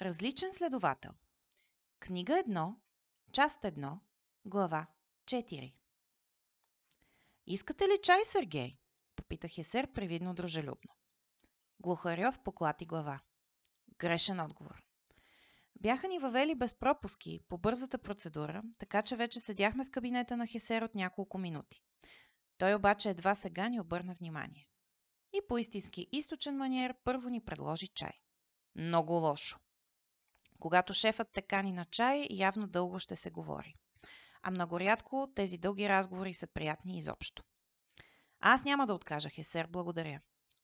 Различен следовател. Книга 1, част 1, глава 4. Искате ли чай, Сергей? Попитах есер привидно дружелюбно. Глухарев поклати глава. Грешен отговор. Бяха ни въвели без пропуски по бързата процедура, така че вече седяхме в кабинета на Хесер от няколко минути. Той обаче едва сега ни обърна внимание. И по истински източен маниер първо ни предложи чай. Много лошо. Когато шефът те кани на чай, явно дълго ще се говори. А много рядко тези дълги разговори са приятни изобщо. Аз няма да откажа, Хесер, благодаря.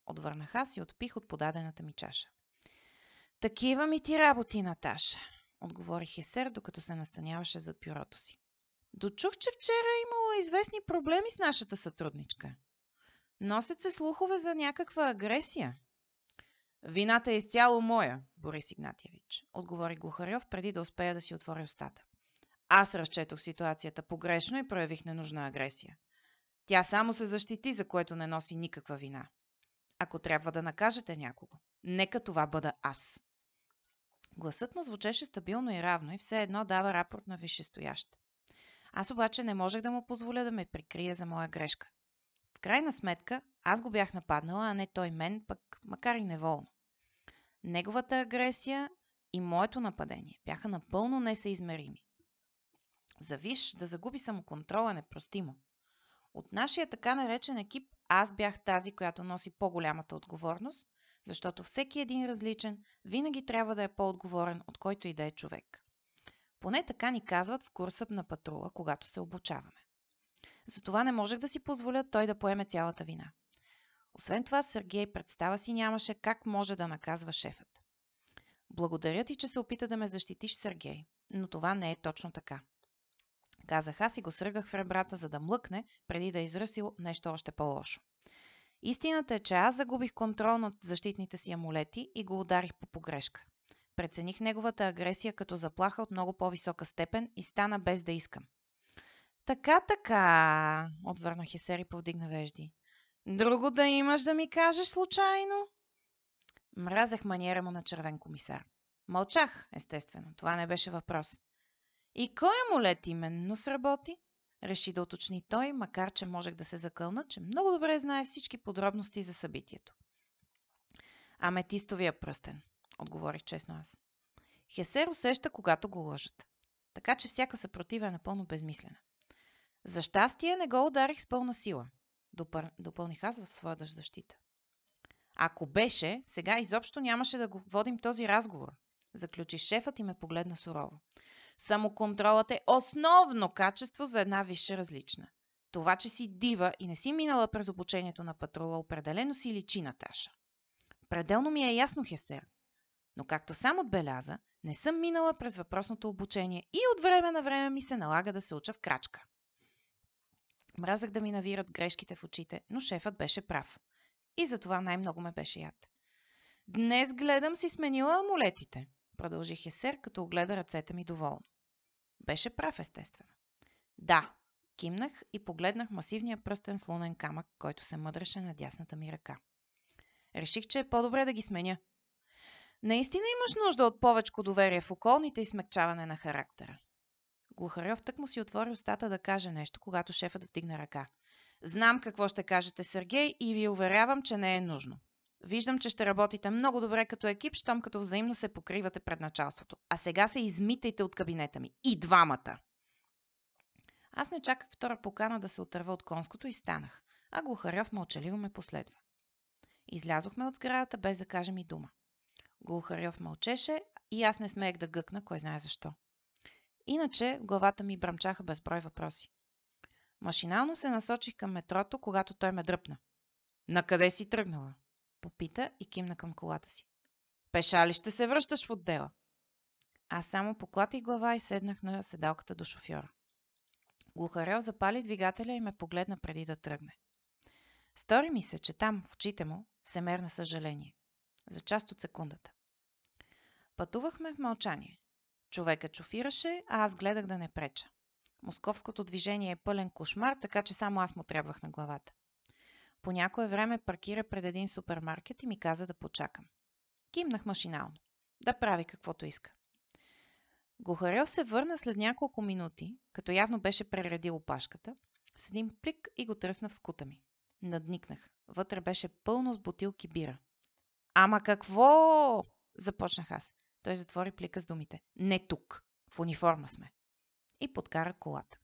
Отвърнах аз и отпих от подадената ми чаша. Такива ми ти работи, Наташа, отговори Хесер, докато се настаняваше зад бюрото си. Дочух, че вчера е имало известни проблеми с нашата сътрудничка. Носят се слухове за някаква агресия. Вината е изцяло моя, Борис Игнатьевич, отговори Глухарев преди да успея да си отвори устата. Аз разчетох ситуацията погрешно и проявих ненужна агресия. Тя само се защити, за което не носи никаква вина. Ако трябва да накажете някого, нека това бъда аз. Гласът му звучеше стабилно и равно и все едно дава рапорт на висшестоящ. Аз обаче не можех да му позволя да ме прикрие за моя грешка. В крайна сметка, аз го бях нападнала, а не той мен, пък макар и неволно. Неговата агресия и моето нападение бяха напълно несъизмерими. За Виш да загуби самоконтрола е непростимо. От нашия така наречен екип аз бях тази, която носи по-голямата отговорност, защото всеки един различен винаги трябва да е по-отговорен от който и да е човек. Поне така ни казват в курса на патрула, когато се обучаваме. Затова не можех да си позволя той да поеме цялата вина. Освен това, Сергей представа си нямаше как може да наказва шефът. Благодаря ти, че се опита да ме защитиш, Сергей, но това не е точно така. Казах аз и го сръгах в ребрата, за да млъкне, преди да е изръсил нещо още по-лошо. Истината е, че аз загубих контрол над защитните си амулети и го ударих по погрешка. Прецених неговата агресия като заплаха от много по-висока степен и стана без да искам. Така, така, отвърнах Есер и повдигна вежди. Друго да имаш да ми кажеш случайно? Мразех маниера му на червен комисар. Мълчах, естествено. Това не беше въпрос. И кой амулет именно сработи? Реши да уточни той, макар че можех да се закълна, че много добре знае всички подробности за събитието. Аметистовия пръстен, отговорих честно аз. Хесер усеща, когато го лъжат. Така че всяка съпротива е напълно безмислена. За щастие не го ударих с пълна сила, допър... допълних аз в своя защита. Ако беше, сега изобщо нямаше да го водим този разговор, заключи шефът и ме погледна сурово. Самоконтролът е основно качество за една висша различна. Това, че си дива и не си минала през обучението на патрула, определено си личи Наташа. Пределно ми е ясно, Хесер. Но както сам отбеляза, не съм минала през въпросното обучение и от време на време ми се налага да се уча в крачка. Мразах да ми навират грешките в очите, но шефът беше прав. И затова най-много ме беше яд. Днес гледам си сменила амулетите, продължи Хесер, като огледа ръцете ми доволно. Беше прав, естествено. Да, кимнах и погледнах масивния пръстен с лунен камък, който се мъдреше на дясната ми ръка. Реших, че е по-добре да ги сменя. Наистина имаш нужда от повече доверие в околните и смягчаване на характера. Глухарев тък му си отвори устата да каже нещо, когато шефът вдигна ръка. Знам какво ще кажете, Сергей, и ви уверявам, че не е нужно. Виждам, че ще работите много добре като екип, щом като взаимно се покривате пред началството. А сега се измитайте от кабинета ми. И двамата! Аз не чаках втора покана да се отърва от конското и станах, а Глухарев мълчаливо ме последва. Излязохме от сградата без да кажем и дума. Глухарев мълчеше и аз не смеех да гъкна, кой знае защо. Иначе главата ми бръмчаха безброй въпроси. Машинално се насочих към метрото, когато той ме дръпна. Накъде си тръгнала? Попита и кимна към колата си. Пеша ли ще се връщаш в отдела? Аз само поклатих глава и седнах на седалката до шофьора. Глухарел запали двигателя и ме погледна преди да тръгне. Стори ми се, че там, в очите му, се мерна съжаление. За част от секундата. Пътувахме в мълчание. Човекът шофираше, а аз гледах да не преча. Московското движение е пълен кошмар, така че само аз му трябвах на главата. По някое време паркира пред един супермаркет и ми каза да почакам. Кимнах машинално. Да прави каквото иска. Глухарев се върна след няколко минути, като явно беше прередил опашката, с един плик и го тръсна в скута ми. Надникнах. Вътре беше пълно с бутилки бира. Ама какво? Започнах аз. Той затвори плика с думите. Не тук. В униформа сме. И подкара колата.